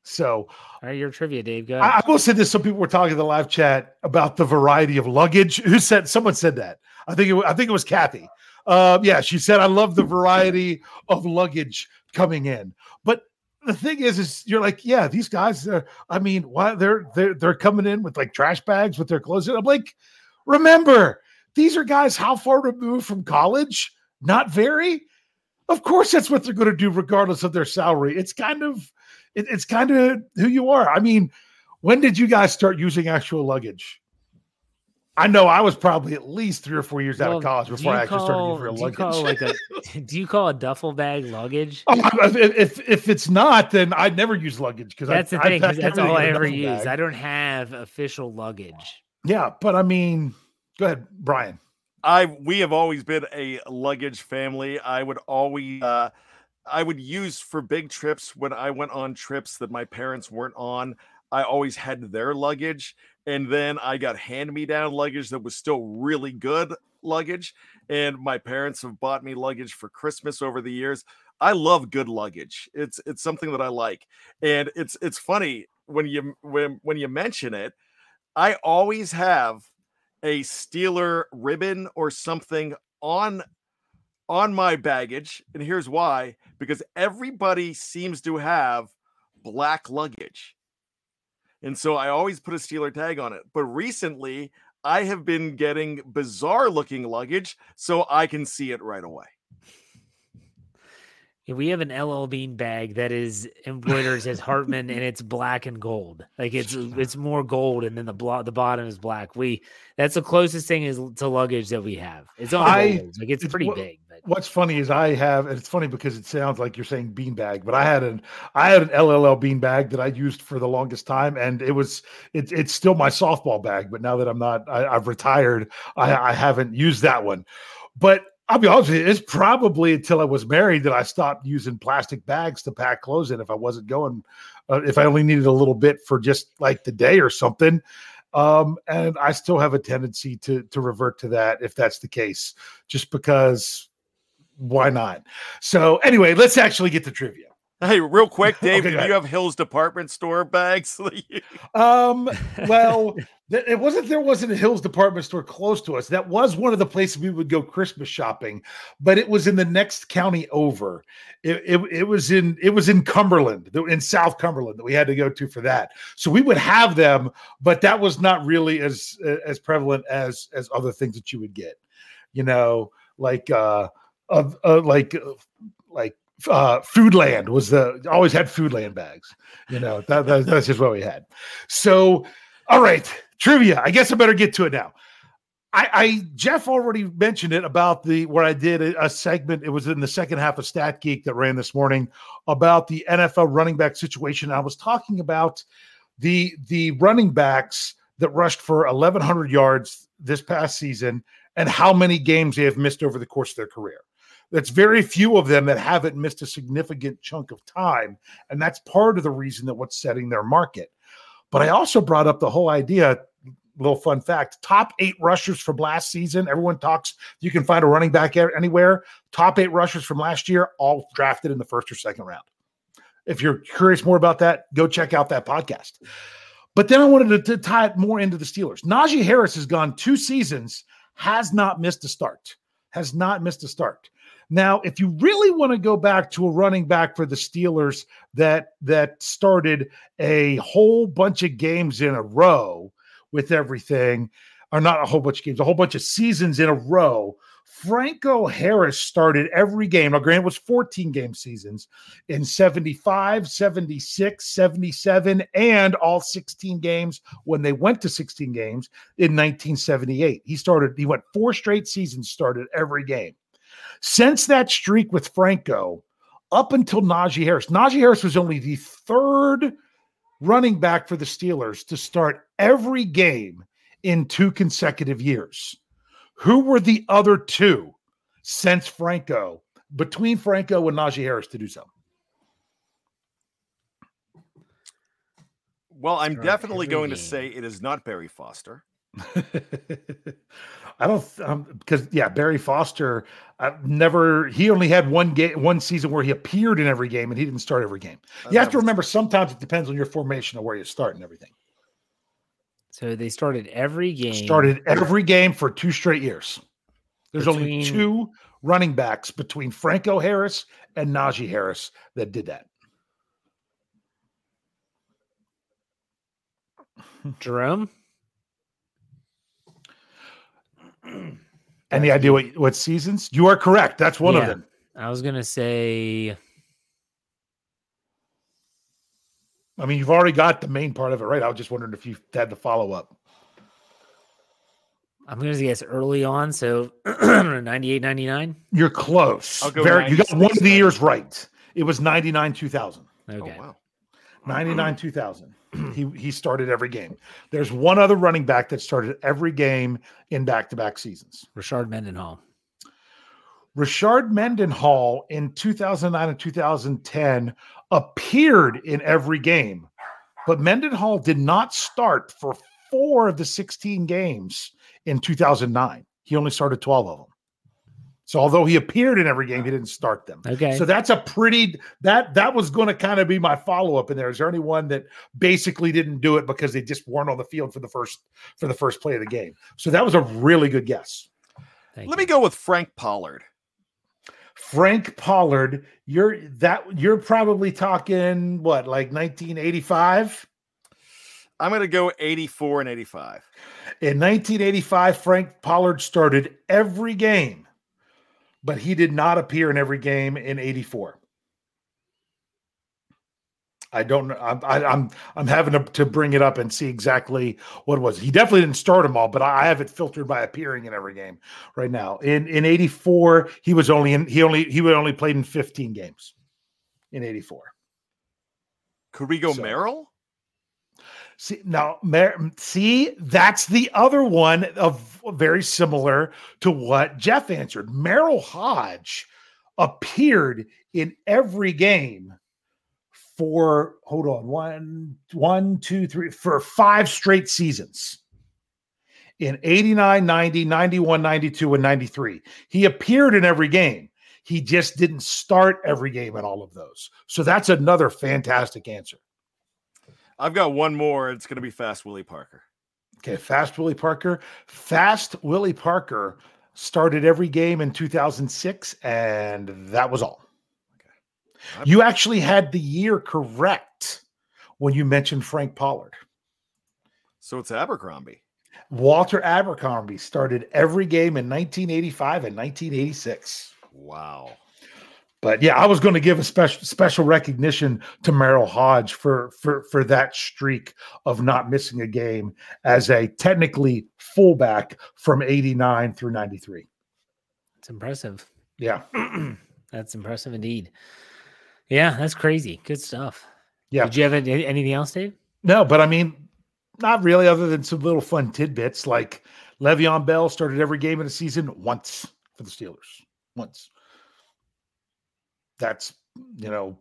So All right, your trivia, Dave. Go I. I will say this: some people were talking in the live chat about the variety of luggage. Who said? Someone said that. I think it. I think it was Kathy. Uh, yeah, she said, "I love the variety of luggage coming in." But the thing is, is you're like, yeah, these guys. Are, I mean, why they're they're they're coming in with like trash bags with their clothes. in. I'm like, remember, these are guys how far removed from college? Not very. Of course, that's what they're going to do, regardless of their salary. It's kind of, it, it's kind of who you are. I mean, when did you guys start using actual luggage? I know I was probably at least three or four years out of college before I actually call- started using real do you luggage. call like a do you call a duffel bag luggage? Oh, if, if if it's not, then I'd never use luggage because That's I, the thing. 'cause pack that's all I ever in a duffel use. bag. I don't have official luggage. Yeah, but I mean, go ahead, Bryan. I we have always been a luggage family. I would always uh I would use for big trips when I went on trips that my parents weren't on. I always had their luggage and then I got hand-me-down luggage that was still really good luggage and my parents have bought me luggage for Christmas over the years. I love good luggage. It's it's something that I like. And it's it's funny when you when when you mention it, I always have a Steeler ribbon or something on on my baggage and here's why because everybody seems to have black luggage and so i always put a Steeler tag on it but recently i have been getting bizarre looking luggage so i can see it right away We have an LL Bean bag that is embroidered as Hartman and it's black and gold. Like it's it's more gold and then the blo- the bottom is black. We that's the closest thing is to luggage that we have. It's on I- Like it's, it's pretty big. But What's funny is I have, and it's funny because it sounds like you're saying beanbag, but I had an I had an LLL beanbag that I used for the longest time, and it was it, it's still my softball bag. But now that I'm not, I, I've retired, I, I haven't used that one. But I'll be honest with you, it's probably until I was married that I stopped using plastic bags to pack clothes in if I wasn't going, uh, if I only needed a little bit for just like the day or something. Um, and I still have a tendency to to revert to that if that's the case, just because why not? So anyway, let's actually get to trivia. hey real quick dave Okay, do you have hill's department store bags Um, well, th- it wasn't there wasn't a Hills department store close to us. That was one of the places we would go Christmas shopping, but it was in the next county over. It, it, it was in it was in Cumberland, in South Cumberland that we had to go to for that. So we would have them, but that was not really as as prevalent as as other things that you would get. You know, like uh, of uh, like uh, like uh foodland was the always had foodland bags you know that, that- that's just what we had so all right trivia i guess i better get to it now I, I Jeff already mentioned it about the where I did a, a segment. It was in the second half of Stat Geek that ran this morning about the NFL running back situation. I was talking about the the running backs that rushed for 1,100 yards this past season and how many games they have missed over the course of their career. That's very few of them that haven't missed a significant chunk of time, and that's part of the reason that what's setting their market. But I also brought up the whole idea little fun fact top eight rushers from last season. Everyone talks you can find a running back anywhere. Top eight rushers from last year all drafted in the first or second round. If you're curious more about that go check out that podcast. But then i wanted to, to tie it more into the steelers. Najee harris has gone two seasons has not missed a start has not missed a start now if you really want to go back to a running back for the steelers that that started a whole bunch of games in a row with everything, or not a whole bunch of games, a whole bunch of seasons in a row. Franco Harris started every game. Now, granted, it was 14 game seasons in 75, 76, 77, and all 16 games when they went to 16 games in 1978. He started, he went four straight seasons, started every game. Since that streak with Franco, up until Najee Harris, Najee Harris was only the third running back for the Steelers to start every game in two consecutive years. Who were the other two since Franco, between Franco and Najee Harris to do so? Well, I'm definitely going to say it is not Barry Foster. I don't um, because yeah, Barry Foster I've uh, never he only had one game one season where he appeared in every game and he didn't start every game. You have to remember sometimes it depends on your formation of where you start and everything. So they started every game. Started every game for two straight years. There's between... only two running backs between Franco Harris and Najee Harris that did that. Jerome? Any idea what, what seasons? You are correct. That's one yeah, of them. I was gonna say. I mean, you've already got the main part of it right. I was just wondering if you had the follow up. I'm going to guess early on. So 98, 99. You're close. Very, you got one of the years right. It was 99, 2000. Okay. Oh, wow. 99, 2000 he he started every game. There's one other running back that started every game in back-to-back seasons. Rashard Mendenhall. Rashard Mendenhall in 2009 and 2010 appeared in every game, but Mendenhall did not start for four of the 16 games in 2009. He only started 12 of them. So although he appeared in every game, he didn't start them. Okay. So that's a pretty that that was going to kind of be my follow up in there. Is there anyone that basically didn't do it because they just weren't on the field for the first for the first play of the game? So that was a really good guess. Thank Let you. me go with Frank Pollard. Frank Pollard, you're that you're probably talking what like 1985. I'm going to go 84 and 85. In 1985, Frank Pollard started every game but he did not appear in every game in 84. I don't know. I'm I, am I'm, I'm having to, to bring it up and see exactly what it was. He definitely didn't start them all, but I have it filtered by appearing in every game right now. In in 84, he was only in he only he would only played in 15 games in 84. Could we go so, Merril? See now, see that's the other one of very similar to what Jeff answered. Merril Hoge appeared in every game for hold on one one two three for five straight seasons. In 89 90 91 92 and 93 he appeared in every game. He just didn't start every game in all of those. So that's another fantastic answer I've got one more. It's going to be Fast Willie Parker. Okay, Fast Willie Parker. Fast Willie Parker started every game in 2006, and that was all. Okay. You actually had the year correct when you mentioned Frank Pollard. So it's Abercrombie. Walter Abercrombie started every game in 1985 and 1986. Wow. But yeah, I was going to give a special special recognition to Merril Hoge for for for that streak of not missing a game as a technically fullback from 89 through 93. It's impressive. Yeah. that's impressive indeed. Yeah, that's crazy. Good stuff. Yeah. Did you have anything else, Dave? No, but I mean, not really, other than some little fun tidbits like Le'Veon Bell started every game of the season once for the Steelers. Once that's you know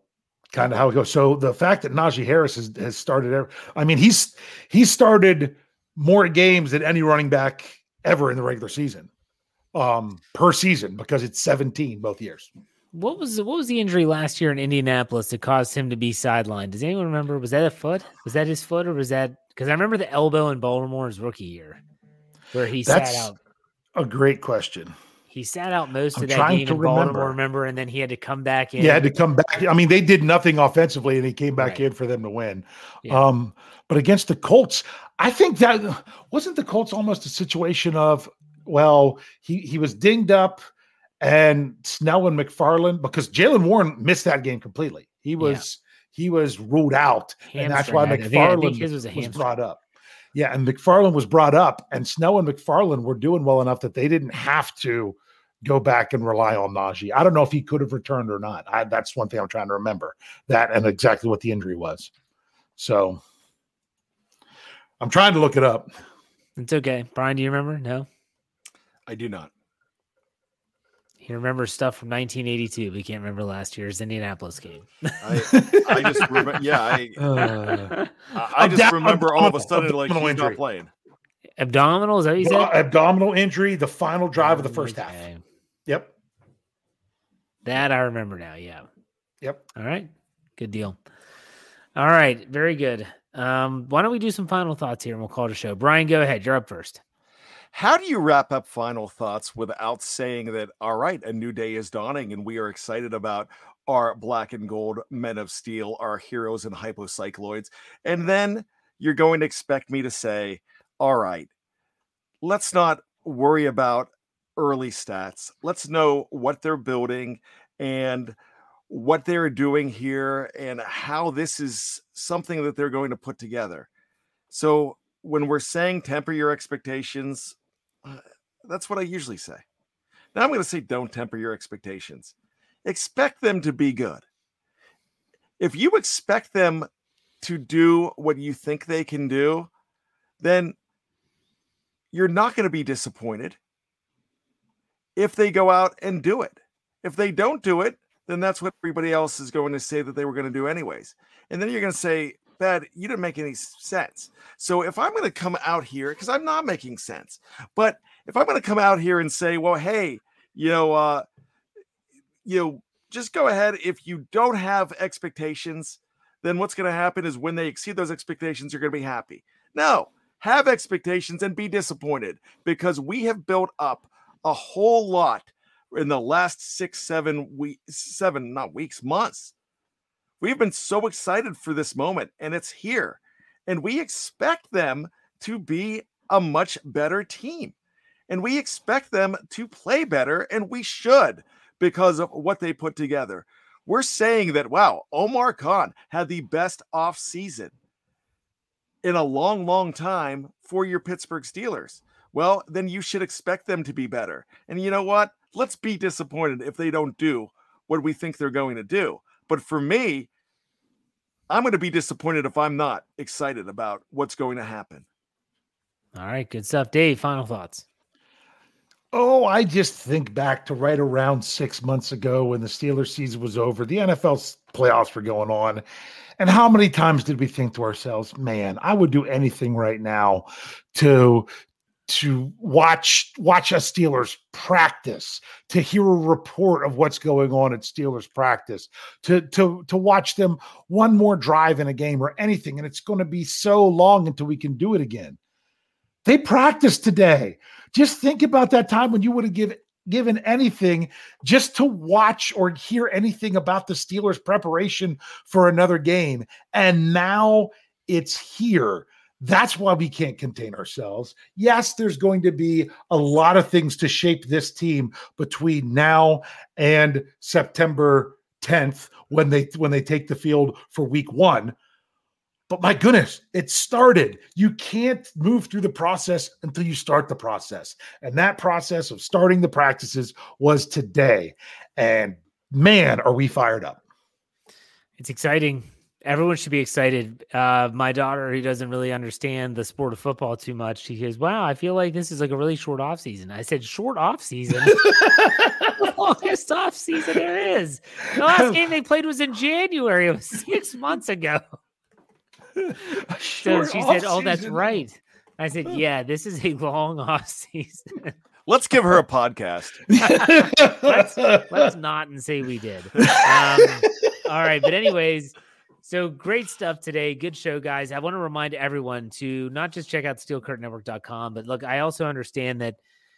kind of how it goes. So the fact that Najee Harris has, has started, I mean, he's he started more games than any running back ever in the regular season, um, per season because it's 17 both years. What was what was the injury last year in Indianapolis that caused him to be sidelined? Does anyone remember? Was that a foot? Was that his foot, or was that because I remember the elbow in Baltimore's rookie year where he That's sat out? A great question. He sat out most I'm of that game in remember. Baltimore, remember, and then he had to come back in. He had to come back. I mean, they did nothing offensively, and he came back right. in for them to win. Yeah. Um, but against the Colts, I think that wasn't the Colts almost a situation of, well, he he was dinged up, and Snell and McFarland because Jaylen Warren missed that game completely. He was yeah. he was ruled out, Hamstring, and that's why McFarland was, was brought up. Yeah, and McFarland was brought up, and Snell and McFarland were doing well enough that they didn't have to go back and rely on Najee. I don't know if he could have returned or not. I, that's one thing I'm trying to remember that and exactly what the injury was. So I'm trying to look it up. It's okay. Bryan, do you remember? No, I do not. He remembers stuff from 1982. We can't remember last year's Indianapolis game. I, I just remember. Yeah, I. Uh, I just remember all of a sudden like he's injury. not playing. Abdominal is that what you said? Abdominal injury. The final drive of the first okay. half. Yep. That I remember now. Yeah. Yep. All right. Good deal. All right. Very good. Um, why don't we do some final thoughts here and we'll call it a show? Bryan, go ahead. You're up first. How do you wrap up final thoughts without saying that, all right, a new day is dawning and we are excited about our black and gold men of steel, our heroes and hypocycloids? And then you're going to expect me to say, all right, let's not worry about early stats. Let's know what they're building and what they're doing here and how this is something that they're going to put together. So when we're saying temper your expectations, uh, that's what I usually say. Now I'm going to say don't temper your expectations. Expect them to be good. If you expect them to do what you think they can do, then you're not going to be disappointed if they go out and do it. If they don't do it, then that's what everybody else is going to say that they were going to do anyways. And then you're going to say, Bad, you didn't make any sense. So if I'm going to come out here, because I'm not making sense, but if I'm going to come out here and say, well, hey, you know, uh, you know, just go ahead. If you don't have expectations, then what's going to happen is when they exceed those expectations, you're going to be happy. No, have expectations and be disappointed because we have built up a whole lot in the last six, seven weeks, seven, not weeks, months. We've been so excited for this moment, and it's here. And we expect them to be a much better team. And we expect them to play better, and we should because of what they put together. We're saying that, wow, Omar Khan had the best off season in a long, long time for your Pittsburgh Steelers. Well, then you should expect them to be better. And you know what? let's be disappointed if they don't do what we think they're going to do. But for me, I'm going to be disappointed if I'm not excited about what's going to happen. All right, good stuff. Dave, final thoughts. Oh, I just think back to right around six months ago when the Steelers season was over, the NFL playoffs were going on. And how many times did we think to ourselves, man, I would do anything right now to to watch watch a Steelers practice, to hear a report of what's going on at Steelers practice, to to to watch them one more drive in a game or anything, and it's going to be so long until we can do it again. They practiced today. Just think about that time when you would have given given anything just to watch or hear anything about the Steelers preparation for another game, and now it's here that's why we can't contain ourselves. Yes, there's going to be a lot of things to shape this team between now and September 10th when they when they take the field for week 1. But my goodness, it started. You can't move through the process until you start the process. And that process of starting the practices was today. And man, are we fired up. It's exciting everyone should be excited. Uh, my daughter, who doesn't really understand the sport of football too much, she goes, "Wow, I feel like this is like a really short off season." I said, "Short off season, longest off season there is. The last game they played was in January. It was six months ago." so she said, "Oh, that's right." I said, "Yeah, this is a long off season." Let's give her a podcast. let's, let's not and say we did. Um, all right, but anyways, so great stuff today. Good show, guys. I want to remind everyone to not just check out steelcurtainnetwork.com, but look, I also understand that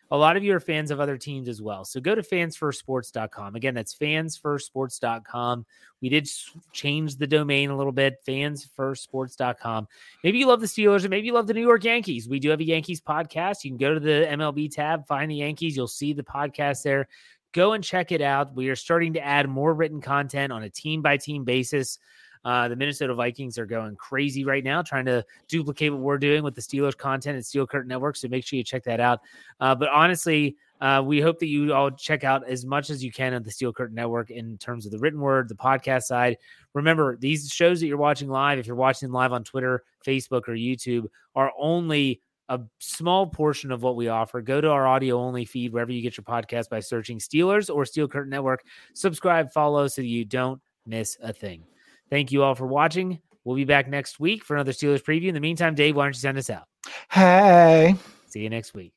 a lot of you are fans of other teams as well. So go to fansfirstsports.com. Again, that's fansfirstsports.com. We did change the domain a little bit, fansfirstsports.com. Maybe you love the Steelers and maybe you love the New York Yankees. We do have a Yankees podcast. You can go to the MLB tab, find the Yankees. You'll see the podcast there. Go and check it out. We are starting to add more written content on a team by team basis. Uh, the Minnesota Vikings are going crazy right now, trying to duplicate what we're doing with the Steelers content at Steel Curtain Network. So make sure you check that out. Uh, but honestly, Uh, we hope that you all check out as much as you can of the Steel Curtain Network in terms of the written word, the podcast side. Remember, these shows that you're watching live, if you're watching live on Twitter, Facebook, or YouTube, are only a small portion of what we offer. Go to our audio only feed wherever you get your podcast by searching Steelers or Steel Curtain Network. Subscribe, follow so you don't miss a thing. Thank you all for watching. We'll be back next week for another Steelers preview. In the meantime, Dave, why don't you send us out? Hey. See you next week.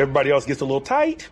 Everybody else gets a little tight.